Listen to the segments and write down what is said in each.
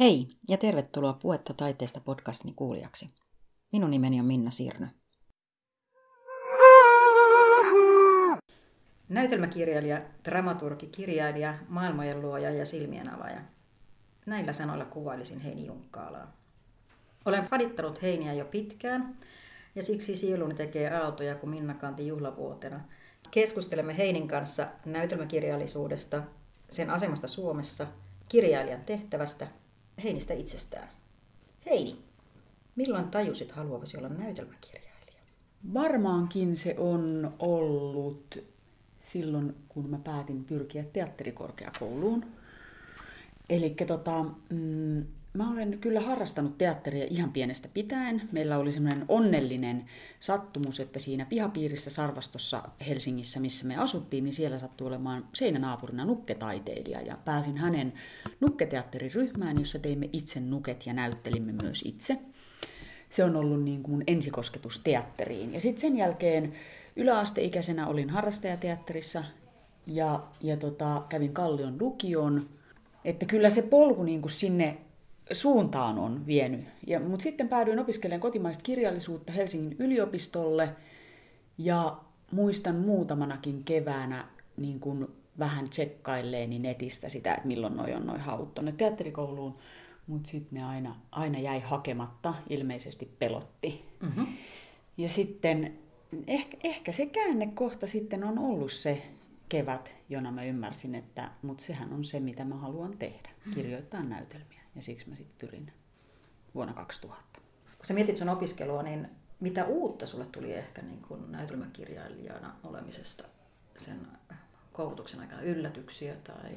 Hei ja tervetuloa Puetta taiteesta podcastini kuulijaksi. Minun nimeni on Minna Sirnö. Näytelmäkirjailija, dramaturgi, kirjailija, maailmojen luoja ja silmien avaaja. Näillä sanoilla kuvailisin Heini Junkkaalaa. Olen fadittanut Heiniä jo pitkään ja siksi sieluni tekee aaltoja kuin Minna kanti juhlavuotena. Keskustelemme Heinin kanssa näytelmäkirjallisuudesta, sen asemasta Suomessa, kirjailijan tehtävästä Heinistä itsestään. Heini, milloin tajusit haluavasi olla näytelmäkirjailija? Varmaankin se on ollut silloin, kun mä päätin pyrkiä teatterikorkeakouluun. Eli tota, mm, Mä olen kyllä harrastanut teatteria ihan pienestä pitäen. Meillä oli semmoinen onnellinen sattumus, että siinä pihapiirissä Sarvastossa Helsingissä, missä me asuttiin, niin siellä sattui olemaan seinänaapurina nukketaiteilija. Ja pääsin hänen nukketeatteriryhmään, jossa teimme itse nuket ja näyttelimme myös itse. Se on ollut niin kuin ensikosketus teatteriin. Ja sitten sen jälkeen yläasteikäisenä olin harrastajateatterissa ja, ja tota, kävin Kallion lukion. Että kyllä se polku niin kuin sinne suuntaan on vienyt. Ja, mutta sitten päädyin opiskelemaan kotimaista kirjallisuutta Helsingin yliopistolle ja muistan muutamanakin keväänä niin kuin vähän tsekkailleeni netistä sitä, että milloin noi on noin haut tuonne teatterikouluun, mutta sitten ne aina, aina jäi hakematta, ilmeisesti pelotti. Mm-hmm. Ja sitten ehkä, ehkä se käännekohta sitten on ollut se kevät, jona mä ymmärsin, että mutta sehän on se, mitä mä haluan tehdä, mm-hmm. kirjoittaa näytelmiä. Ja siksi mä sitten pyrin vuonna 2000. Kun sä mietit sun opiskelua, niin mitä uutta sulle tuli ehkä niin kuin näytelmäkirjailijana olemisesta sen koulutuksen aikana? Yllätyksiä tai...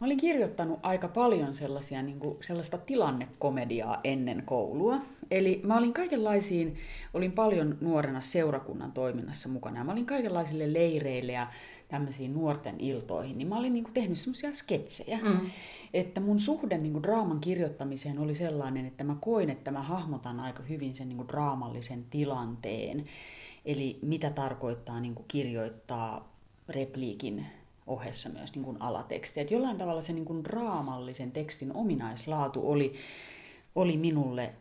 Mä olin kirjoittanut aika paljon sellaisia, niin kuin, sellaista tilannekomediaa ennen koulua. Eli mä olin kaikenlaisiin, olin paljon nuorena seurakunnan toiminnassa mukana. Mä olin kaikenlaisille leireille ja tämmöisiin nuorten iltoihin, niin mä olin niin kuin, tehnyt semmoisia sketsejä. Mm että mun suhde niin kuin draaman kirjoittamiseen oli sellainen, että mä koin, että mä hahmotan aika hyvin sen niin kuin draamallisen tilanteen. Eli mitä tarkoittaa niin kuin kirjoittaa repliikin ohessa myös niin kuin alatekstiä. Että jollain tavalla se niin kuin draamallisen tekstin ominaislaatu oli, oli minulle,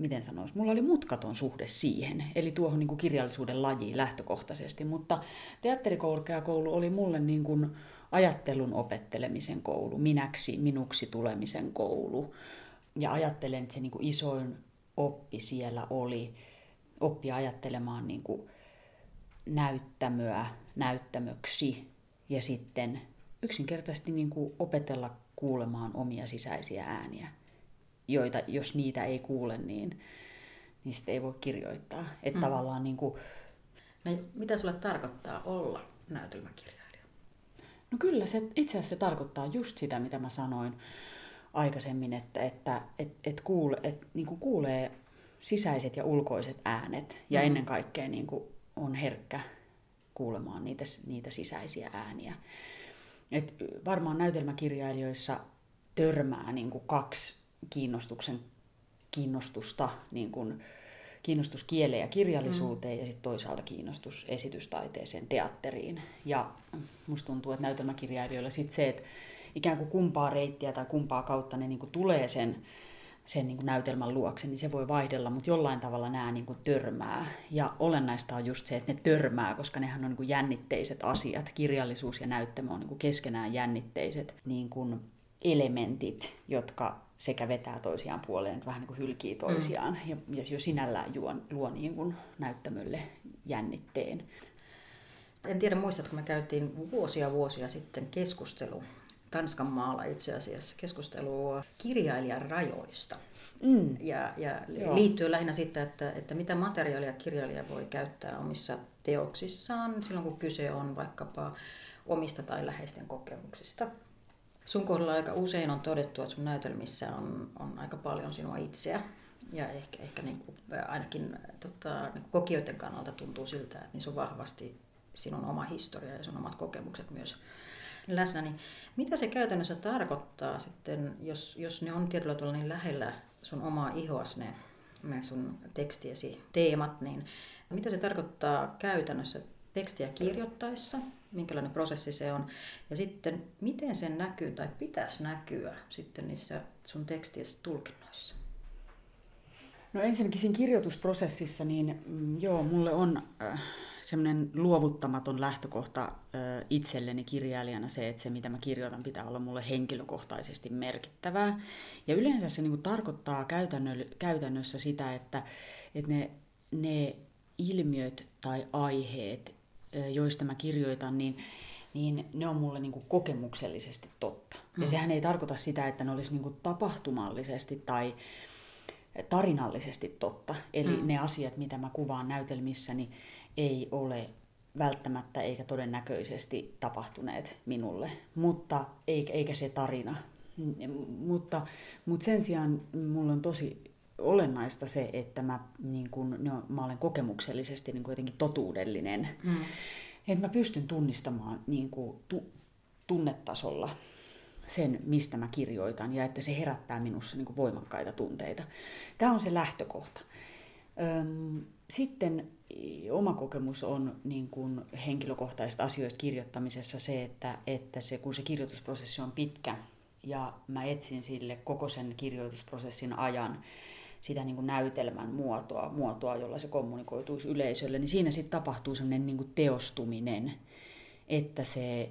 miten sanoisi, mulla oli mutkaton suhde siihen, eli tuohon niin kuin kirjallisuuden lajiin lähtökohtaisesti, mutta teatterikorkeakoulu oli mulle niin kuin, ajattelun opettelemisen koulu, minäksi, minuksi tulemisen koulu. Ja ajattelen, että se niin kuin isoin oppi siellä oli oppia ajattelemaan niin kuin näyttämöä näyttämöksi ja sitten yksinkertaisesti niin kuin opetella kuulemaan omia sisäisiä ääniä, joita jos niitä ei kuule, niin, niin sitten ei voi kirjoittaa. Että mm. tavallaan niin kuin... no, mitä sulle tarkoittaa olla näytelmäkirja? No kyllä, se, itse asiassa se tarkoittaa just sitä, mitä mä sanoin aikaisemmin, että, että et, et kuule, et, niin kuin kuulee sisäiset ja ulkoiset äänet ja mm. ennen kaikkea niin kuin on herkkä kuulemaan niitä, niitä sisäisiä ääniä. Et varmaan näytelmäkirjailijoissa törmää niin kuin kaksi kiinnostuksen kiinnostusta niin kuin, kiinnostus kieleen ja kirjallisuuteen mm. ja sitten toisaalta kiinnostus esitystaiteeseen, teatteriin. Ja musta tuntuu, että näytelmäkirjailijoilla sitten se, että ikään kuin kumpaa reittiä tai kumpaa kautta ne niin kuin tulee sen, sen niin kuin näytelmän luokse, niin se voi vaihdella, mutta jollain tavalla nämä niin kuin törmää. Ja olennaista on just se, että ne törmää, koska nehän on niin kuin jännitteiset asiat. Kirjallisuus ja näyttämö on niin kuin keskenään jännitteiset niin kuin elementit, jotka sekä vetää toisiaan puoleen, että vähän niin kuin hylkii toisiaan. Mm. Ja, ja jo sinällään juo, luo niin kuin näyttämölle jännitteen. En tiedä, muistatko, me käytiin vuosia vuosia sitten keskustelu Tanskan maalla itse asiassa keskustelua kirjailijan rajoista. Mm. Ja, ja liittyy lähinnä siitä, että, että mitä materiaalia kirjailija voi käyttää omissa teoksissaan silloin, kun kyse on vaikkapa omista tai läheisten kokemuksista. Sun kohdalla aika usein on todettu, että sun näytelmissä on, on aika paljon sinua itseä. Ja ehkä, ehkä niin kuin, ainakin tota, niin kuin kokijoiden kannalta tuntuu siltä, että niissä on vahvasti sinun oma historia ja sun omat kokemukset myös läsnä. Niin mitä se käytännössä tarkoittaa sitten, jos, jos ne on tietyllä tavalla niin lähellä sun omaa ihoas ne, ne sun tekstiesi teemat, niin mitä se tarkoittaa käytännössä tekstiä kirjoittaessa – minkälainen prosessi se on. Ja sitten, miten se näkyy tai pitäisi näkyä sitten niissä sun tekstiessä tulkinnoissa? No ensinnäkin siinä kirjoitusprosessissa, niin mm, joo, mulle on äh, semmoinen luovuttamaton lähtökohta äh, itselleni kirjailijana se, että se mitä mä kirjoitan pitää olla mulle henkilökohtaisesti merkittävää. Ja yleensä se niin tarkoittaa käytännössä sitä, että, että ne, ne ilmiöt tai aiheet, joista mä kirjoitan, niin niin ne on mulle niin kuin kokemuksellisesti totta. Mm. Ja sehän ei tarkoita sitä, että ne olisi niin kuin tapahtumallisesti tai tarinallisesti totta. Eli mm. ne asiat, mitä mä kuvaan näytelmissäni, ei ole välttämättä eikä todennäköisesti tapahtuneet minulle, mutta eikä se tarina. Mutta, mutta sen sijaan mulla on tosi olennaista se, että mä, niin kun, no, mä olen kokemuksellisesti niin jotenkin totuudellinen. Mm. Että mä pystyn tunnistamaan niin kuin, tu, tunnetasolla sen, mistä mä kirjoitan, ja että se herättää minussa niin voimakkaita tunteita. Tämä on se lähtökohta. Sitten oma kokemus on niin kuin henkilökohtaisista asioista kirjoittamisessa se, että, että se, kun se kirjoitusprosessi on pitkä ja mä etsin sille koko sen kirjoitusprosessin ajan sitä niin kuin näytelmän muotoa, muotoa, jolla se kommunikoituisi yleisölle, niin siinä sitten tapahtuu sellainen niin kuin teostuminen, että se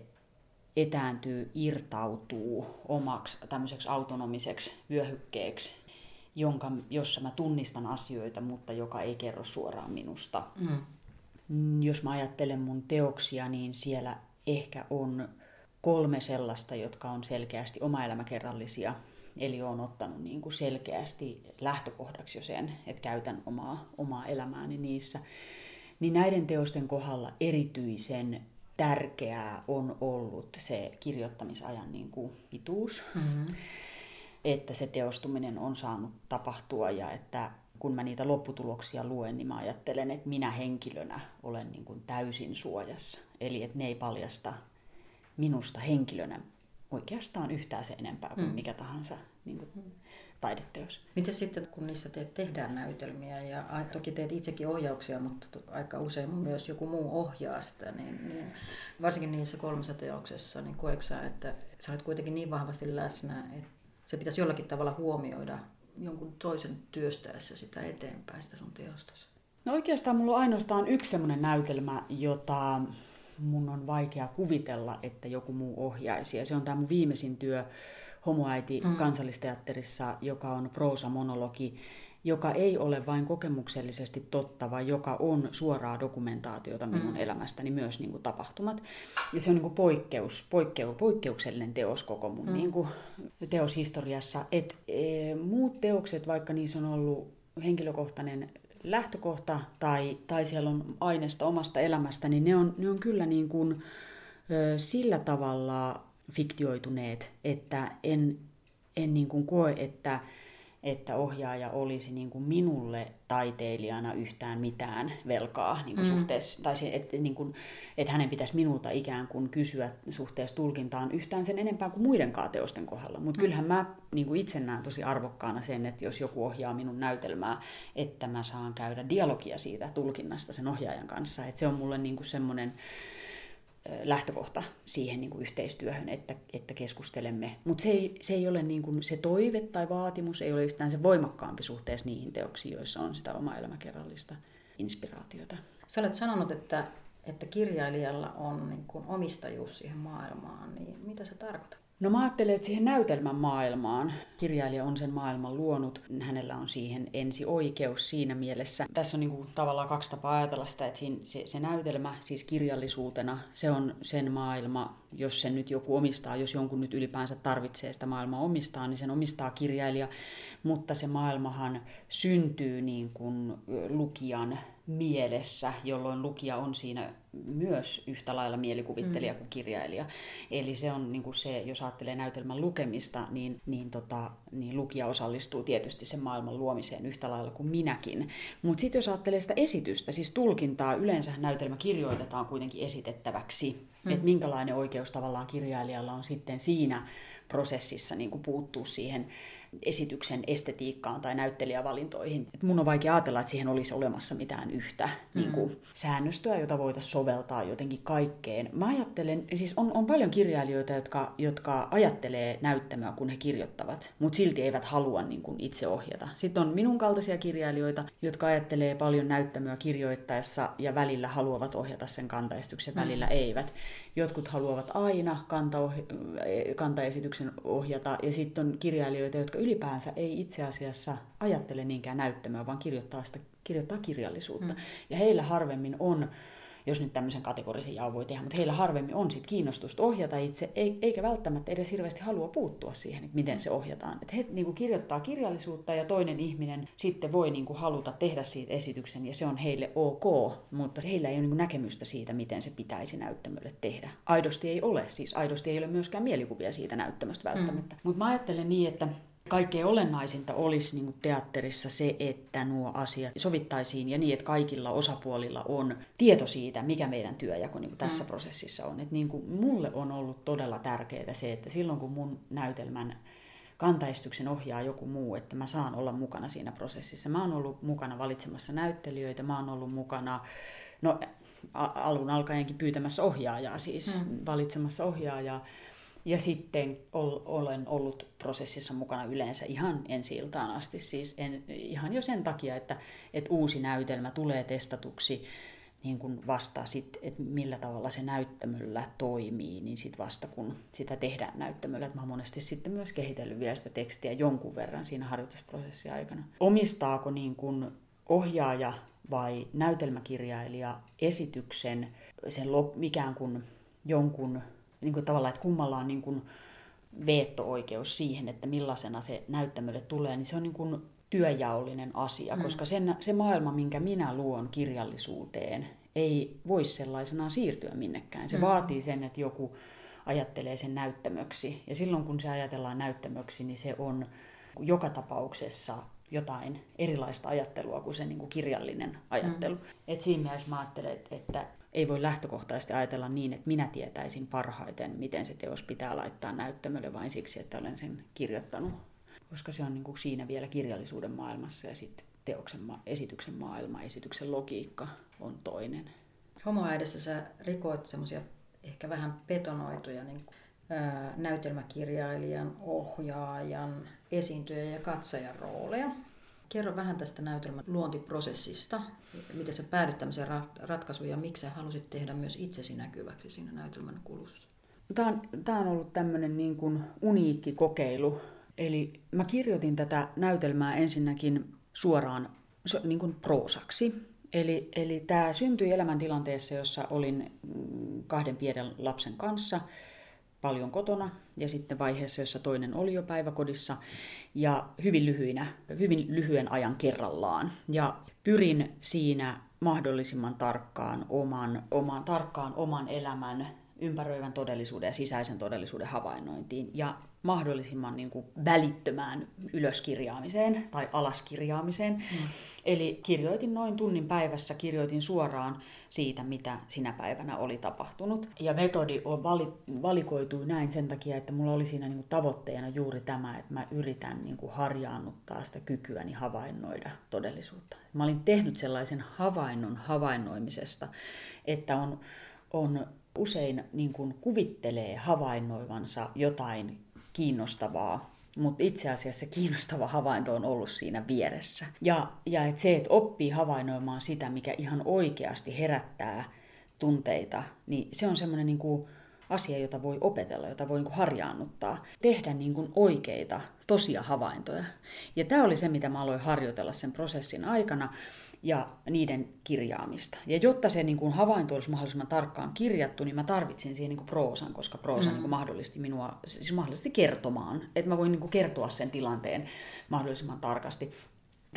etääntyy, irtautuu omaksi tämmöiseksi autonomiseksi vyöhykkeeksi, jonka, jossa mä tunnistan asioita, mutta joka ei kerro suoraan minusta. Mm. Jos mä ajattelen mun teoksia, niin siellä ehkä on kolme sellaista, jotka on selkeästi oma-elämäkerrallisia. Eli olen ottanut niin kuin selkeästi lähtökohdaksi jo sen, että käytän omaa, omaa elämääni niissä. Niin näiden teosten kohdalla erityisen tärkeää on ollut se kirjoittamisajan niin kuin pituus. Mm-hmm. Että se teostuminen on saanut tapahtua ja että kun mä niitä lopputuloksia luen, niin mä ajattelen, että minä henkilönä olen niin kuin täysin suojassa. Eli että ne ei paljasta minusta henkilönä oikeastaan yhtään se enempää kuin mm. mikä tahansa niin kuin, taideteos. Miten sitten, kun niissä teet, tehdään näytelmiä ja toki teet itsekin ohjauksia, mutta aika usein myös joku muu ohjaa sitä, niin, niin varsinkin niissä kolmessa teoksessa, niin koetko sä, että sä olet kuitenkin niin vahvasti läsnä, että se pitäisi jollakin tavalla huomioida jonkun toisen työstäessä sitä eteenpäin, sitä sun teostasi? No oikeastaan mulla on ainoastaan yksi semmoinen näytelmä, jota mun on vaikea kuvitella, että joku muu ohjaisi. Ja se on tämä mun viimeisin työ, Homoäiti mm. kansallisteatterissa, joka on proosa-monologi, joka ei ole vain kokemuksellisesti totta, vaan joka on suoraa dokumentaatiota minun mm. elämästäni, myös niin kuin tapahtumat. Ja se on niin kuin poikkeus, poikkeu, poikkeuksellinen teos koko mun mm. niin kuin, teoshistoriassa. Et, e, muut teokset, vaikka niissä on ollut henkilökohtainen lähtökohta tai, tai siellä on aineesta omasta elämästä, niin ne on, ne on kyllä niin kuin, ö, sillä tavalla fiktioituneet, että en, en niin kuin koe, että, että ohjaaja olisi niin kuin minulle taiteilijana yhtään mitään velkaa niin kuin mm. suhteessa, tai se, että, niin kuin, että hänen pitäisi minulta ikään kuin kysyä suhteessa tulkintaan yhtään sen enempää kuin muidenkaan teosten kohdalla. Mutta mm. kyllähän mä niin kuin itse näen tosi arvokkaana sen, että jos joku ohjaa minun näytelmää, että mä saan käydä dialogia siitä tulkinnasta sen ohjaajan kanssa. Että se on mulle niin kuin semmoinen lähtökohta siihen niin kuin yhteistyöhön, että, että keskustelemme. Mutta se ei, se ei ole niin kuin, se toive tai vaatimus, ei ole yhtään se voimakkaampi suhteessa niihin teoksiin, joissa on sitä oma elämäkerrallista inspiraatiota. Sä olet sanonut, että, että kirjailijalla on niin kuin omistajuus siihen maailmaan, niin mitä se tarkoittaa? No mä ajattelen, että siihen näytelmän maailmaan, kirjailija on sen maailman luonut, hänellä on siihen ensi oikeus siinä mielessä. Tässä on niin kuin tavallaan kaksi tapaa ajatella sitä, että siinä, se, se näytelmä siis kirjallisuutena, se on sen maailma, jos sen nyt joku omistaa, jos jonkun nyt ylipäänsä tarvitsee sitä maailmaa omistaa, niin sen omistaa kirjailija, mutta se maailmahan syntyy niin kuin lukijan mielessä, jolloin lukija on siinä myös yhtä lailla mielikuvittelija mm. kuin kirjailija. Eli se on niin kuin se, jos ajattelee näytelmän lukemista, niin, niin, tota, niin lukija osallistuu tietysti sen maailman luomiseen yhtä lailla kuin minäkin. Mutta sitten jos ajattelee sitä esitystä, siis tulkintaa, yleensä näytelmä kirjoitetaan kuitenkin esitettäväksi. Mm. Että minkälainen oikeus tavallaan kirjailijalla on sitten siinä prosessissa niin kuin puuttuu siihen esityksen estetiikkaan tai näyttelijävalintoihin. Et mun on vaikea ajatella, että siihen olisi olemassa mitään yhtä mm. niin kuin, säännöstöä, jota voitaisiin soveltaa jotenkin kaikkeen. Mä ajattelen, siis on, on paljon kirjailijoita, jotka, jotka ajattelee näyttämöä, kun he kirjoittavat, mutta silti eivät halua niin kuin, itse ohjata. Sitten on minun kaltaisia kirjailijoita, jotka ajattelee paljon näyttämöä kirjoittaessa ja välillä haluavat ohjata sen kantaesityksen, mm. välillä eivät. Jotkut haluavat aina kantaoh- kantaesityksen ohjata, ja sitten on kirjailijoita, jotka ylipäänsä ei itse asiassa ajattele niinkään näyttämöä, vaan kirjoittaa, sitä, kirjoittaa kirjallisuutta. Mm. Ja heillä harvemmin on jos nyt tämmöisen kategorisen jaon voi tehdä, mutta heillä harvemmin on sit kiinnostusta ohjata itse, eikä välttämättä edes hirveästi halua puuttua siihen, että miten se ohjataan. Että he niin kuin kirjoittaa kirjallisuutta ja toinen ihminen sitten voi niin kuin haluta tehdä siitä esityksen ja se on heille ok, mutta heillä ei ole niin kuin näkemystä siitä, miten se pitäisi näyttämölle tehdä. Aidosti ei ole, siis aidosti ei ole myöskään mielikuvia siitä näyttämöstä välttämättä. Mm. Mutta mä ajattelen niin, että kaikkein olennaisinta olisi niin kuin teatterissa se, että nuo asiat sovittaisiin ja niin, että kaikilla osapuolilla on tieto siitä, mikä meidän työjako niin kuin tässä mm. prosessissa on. Et niin kuin mulle on ollut todella tärkeää se, että silloin kun mun näytelmän kantaistyksen ohjaa joku muu, että mä saan olla mukana siinä prosessissa. Mä oon ollut mukana valitsemassa näyttelijöitä, mä oon ollut mukana, no alun alkaenkin pyytämässä ohjaajaa siis, mm. valitsemassa ohjaajaa. Ja sitten ol, olen ollut prosessissa mukana yleensä ihan ensi iltaan asti, siis en, ihan jo sen takia, että, että uusi näytelmä tulee testatuksi niin kuin vasta sit, että millä tavalla se näyttämöllä toimii, niin sitten vasta kun sitä tehdään näyttämöllä, että mä oon monesti sitten myös kehitellyt vielä sitä tekstiä jonkun verran siinä harjoitusprosessin aikana. Omistaako niin kuin ohjaaja vai näytelmäkirjailija esityksen sen lop, ikään kuin jonkun niin kuin tavallaan, että kummalla on niin kuin veto-oikeus siihen, että millaisena se näyttämölle tulee, niin se on niin kuin työjaollinen asia, mm. koska sen, se maailma, minkä minä luon kirjallisuuteen, ei voi sellaisenaan siirtyä minnekään. Se mm. vaatii sen, että joku ajattelee sen näyttämöksi. Ja silloin kun se ajatellaan näyttämöksi, niin se on joka tapauksessa jotain erilaista ajattelua kuin se niin kuin kirjallinen ajattelu. Mm. Et siinä mielessä mä ajattelen, että ei voi lähtökohtaisesti ajatella niin, että minä tietäisin parhaiten, miten se teos pitää laittaa näyttämölle vain siksi, että olen sen kirjoittanut. Koska se on niin kuin siinä vielä kirjallisuuden maailmassa ja sitten teoksen, esityksen maailma, esityksen logiikka on toinen. Homoäidessä sä rikoit semmoisia ehkä vähän betonoituja niin kuin, ää, näytelmäkirjailijan, ohjaajan, esiintyjän ja katsojan rooleja. Kerro vähän tästä näytelmän luontiprosessista, miten sä päädyt tämmöiseen ratkaisuun ja miksi sä halusit tehdä myös itsesi näkyväksi siinä näytelmän kulussa? Tämä on, tämä on ollut tämmöinen niin kuin uniikki kokeilu. Eli mä kirjoitin tätä näytelmää ensinnäkin suoraan niin kuin proosaksi. Eli, eli tämä syntyi elämäntilanteessa, jossa olin mm, kahden pienen lapsen kanssa – paljon kotona ja sitten vaiheessa, jossa toinen oli jo päiväkodissa ja hyvin lyhyinä, hyvin lyhyen ajan kerrallaan. Ja pyrin siinä mahdollisimman tarkkaan oman, oman, tarkkaan oman elämän ympäröivän todellisuuden ja sisäisen todellisuuden havainnointiin ja mahdollisimman niin kuin välittömään ylöskirjaamiseen tai alaskirjaamiseen. Mm. Eli kirjoitin noin tunnin päivässä, kirjoitin suoraan siitä, mitä sinä päivänä oli tapahtunut. Ja metodi on vali, valikoitui näin sen takia, että mulla oli siinä niin kuin tavoitteena juuri tämä, että mä yritän niin kuin harjaannuttaa sitä kykyäni havainnoida todellisuutta. Mä olin tehnyt sellaisen havainnon havainnoimisesta, että on, on usein niin kuin kuvittelee havainnoivansa jotain kiinnostavaa, mutta itse asiassa kiinnostava havainto on ollut siinä vieressä. Ja, ja et se, että oppii havainnoimaan sitä, mikä ihan oikeasti herättää tunteita, niin se on semmoinen niin asia, jota voi opetella, jota voi niin kuin harjaannuttaa. Tehdä niin kuin oikeita, tosia havaintoja. Ja tämä oli se, mitä mä aloin harjoitella sen prosessin aikana ja niiden kirjaamista. Ja jotta se niin kuin havainto olisi mahdollisimman tarkkaan kirjattu, niin mä tarvitsin siihen niin kuin proosan, koska proosa mm. niin kuin mahdollisti minua siis mahdollisti kertomaan, että mä voin niin kuin kertoa sen tilanteen mahdollisimman tarkasti.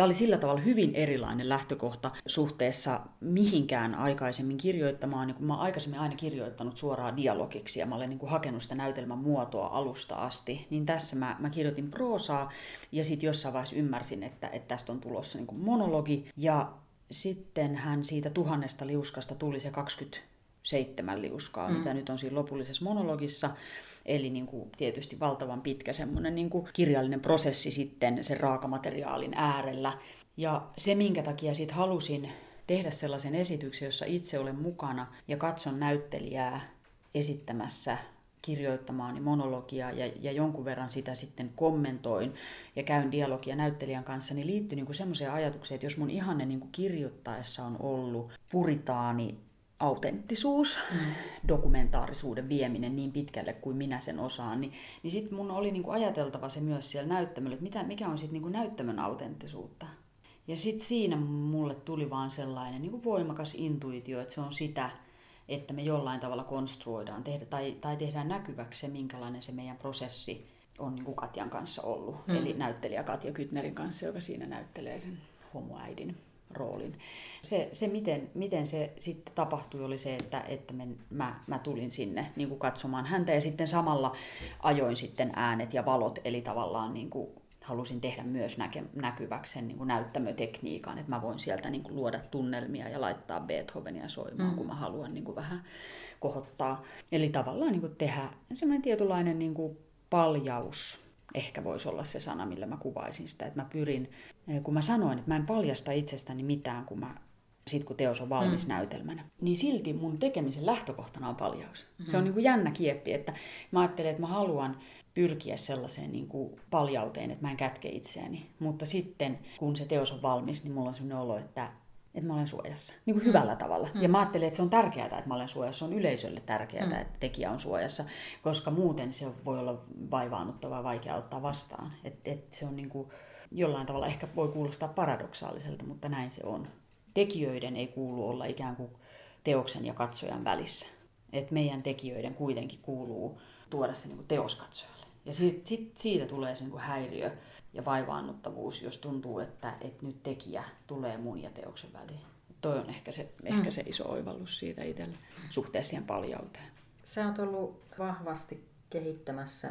Tämä oli sillä tavalla hyvin erilainen lähtökohta suhteessa mihinkään aikaisemmin kirjoittamaan. Niin mä oon aikaisemmin aina kirjoittanut suoraan dialogiksi ja mä olen niin kuin hakenut sitä näytelmän muotoa alusta asti. Niin tässä mä, mä kirjoitin proosaa ja sitten jossain vaiheessa ymmärsin, että, että tästä on tulossa niin kuin monologi. Ja sitten hän siitä tuhannesta liuskasta tuli se 27 liuskaa, mm. mitä nyt on siinä lopullisessa monologissa. Eli niin kuin tietysti valtavan pitkä semmoinen niin kuin kirjallinen prosessi sitten sen raakamateriaalin äärellä. Ja se, minkä takia sitten halusin tehdä sellaisen esityksen, jossa itse olen mukana ja katson näyttelijää esittämässä kirjoittamaani monologia ja, ja jonkun verran sitä sitten kommentoin ja käyn dialogia näyttelijän kanssa, niin liittyy niin semmoiseen ajatukseen, että jos mun ihanne niin kuin kirjoittaessa on ollut puritaani autenttisuus, mm. dokumentaarisuuden vieminen niin pitkälle kuin minä sen osaan, niin, niin sitten mun oli niin kuin ajateltava se myös siellä näyttämöllä, että mitä, mikä on sitten niin kuin näyttämön autenttisuutta. Ja sitten siinä mulle tuli vaan sellainen niin kuin voimakas intuitio, että se on sitä, että me jollain tavalla konstruoidaan tehdä, tai, tai tehdään näkyväksi se, minkälainen se meidän prosessi on niin kuin Katjan kanssa ollut. Mm. Eli näyttelijä Katja Kytnerin kanssa, joka siinä näyttelee sen homoäidin roolin. Se, se miten, miten se sitten tapahtui, oli se, että, että me, mä, mä tulin sinne niin kuin katsomaan häntä ja sitten samalla ajoin sitten äänet ja valot, eli tavallaan niin kuin halusin tehdä myös näke, näkyväksi sen niin kuin näyttämötekniikan, että mä voin sieltä niin kuin luoda tunnelmia ja laittaa Beethovenia soimaan, mm. kun mä haluan niin kuin vähän kohottaa. Eli tavallaan niin kuin tehdä semmoinen tietynlainen niin kuin paljaus, ehkä voisi olla se sana, millä mä kuvaisin sitä, että mä pyrin, eh, kun mä sanoin, että mä en paljasta itsestäni mitään, kun mä sit kun teos on valmis mm. näytelmänä, niin silti mun tekemisen lähtökohtana on paljaus. Mm. Se on niin kuin jännä kieppi, että mä ajattelen, että mä haluan pyrkiä sellaiseen niin kuin paljauteen, että mä en kätke itseäni. Mutta sitten, kun se teos on valmis, niin mulla on sellainen olo, että, että mä olen suojassa. Niin kuin mm. hyvällä tavalla. Mm. Ja mä ajattelen, että se on tärkeää, että mä olen suojassa. Se on yleisölle tärkeää, mm. että tekijä on suojassa. Koska muuten se voi olla vaivaannuttavaa ja vaikea ottaa vastaan. Et, et se on niin kuin, jollain tavalla ehkä voi kuulostaa paradoksaaliselta, mutta näin se on. Tekijöiden ei kuulu olla ikään kuin teoksen ja katsojan välissä. Et meidän tekijöiden kuitenkin kuuluu tuoda se niin kuin teos katsojalle. Ja sit, sit siitä tulee se niin kuin häiriö ja vaivaannuttavuus, jos tuntuu, että, että nyt tekijä tulee mun ja teoksen väliin. Toi on ehkä se, mm. ehkä se iso oivallus siitä itsellä suhteessa siihen paljauteen. Sä oot ollut vahvasti kehittämässä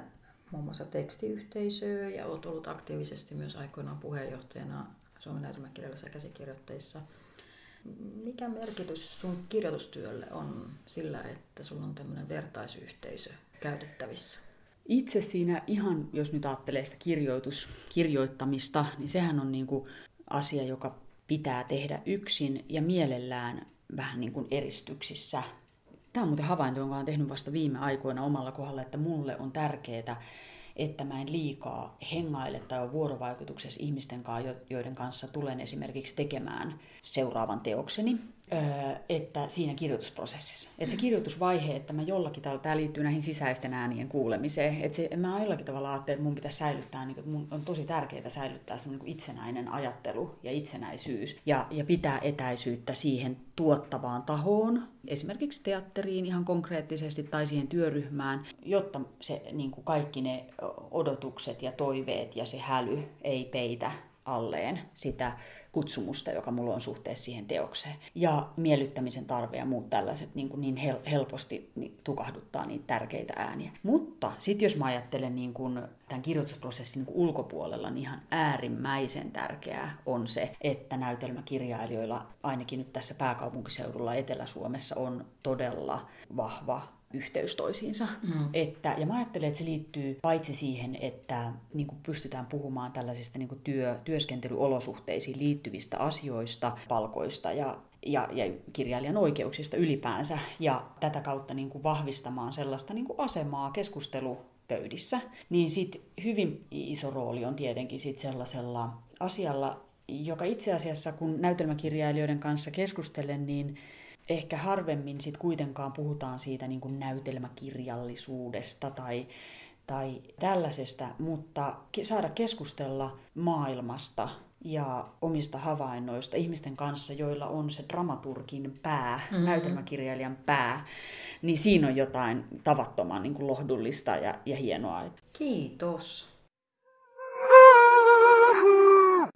muun muassa tekstiyhteisöä ja olet ollut aktiivisesti myös aikoinaan puheenjohtajana Suomen näytelmäkirjallisissa käsikirjoittajissa. Mikä merkitys sun kirjoitustyölle on sillä, että sulla on tämmöinen vertaisyhteisö käytettävissä? Itse siinä ihan, jos nyt ajattelee sitä kirjoitus, kirjoittamista, niin sehän on niin kuin asia, joka pitää tehdä yksin ja mielellään vähän niin kuin eristyksissä. Tämä on muuten havainto, jonka olen tehnyt vasta viime aikoina omalla kohdalla, että mulle on tärkeää, että mä en liikaa hengaile tai ole vuorovaikutuksessa ihmisten kanssa, joiden kanssa tulen esimerkiksi tekemään seuraavan teokseni että siinä kirjoitusprosessissa. Että se kirjoitusvaihe, että mä jollakin tavalla, tämä liittyy näihin sisäisten äänien kuulemiseen, että se, mä jollakin tavalla ajattelen, että mun pitäisi säilyttää, niin mun on tosi tärkeää säilyttää se niin itsenäinen ajattelu ja itsenäisyys ja, ja pitää etäisyyttä siihen tuottavaan tahoon, esimerkiksi teatteriin ihan konkreettisesti tai siihen työryhmään, jotta se niin kuin kaikki ne odotukset ja toiveet ja se häly ei peitä alleen sitä kutsumusta, joka mulla on suhteessa siihen teokseen. Ja miellyttämisen tarve ja muut tällaiset niin, kuin niin hel- helposti niin tukahduttaa niitä tärkeitä ääniä. Mutta sitten jos mä ajattelen niin kuin tämän kirjoitusprosessin niin kuin ulkopuolella, niin ihan äärimmäisen tärkeää on se, että näytelmäkirjailijoilla, ainakin nyt tässä pääkaupunkiseudulla Etelä-Suomessa, on todella vahva yhteys toisiinsa. Mm. Että, ja mä ajattelen, että se liittyy paitsi siihen, että niin kuin pystytään puhumaan tällaisista niin kuin työ, työskentelyolosuhteisiin liittyvistä asioista, palkoista ja ja, ja kirjailijan oikeuksista ylipäänsä ja tätä kautta niin kuin vahvistamaan sellaista niin kuin asemaa keskustelupöydissä, niin sit hyvin iso rooli on tietenkin sit sellaisella asialla, joka itse asiassa kun näytelmäkirjailijoiden kanssa keskustelen, niin ehkä harvemmin sit kuitenkaan puhutaan siitä niin kuin näytelmäkirjallisuudesta tai, tai tällaisesta, mutta saada keskustella maailmasta ja omista havainnoista ihmisten kanssa, joilla on se dramaturgin pää, mm-hmm. näytelmäkirjailijan pää, niin siinä on jotain tavattoman niin kuin lohdullista ja, ja hienoa. Kiitos.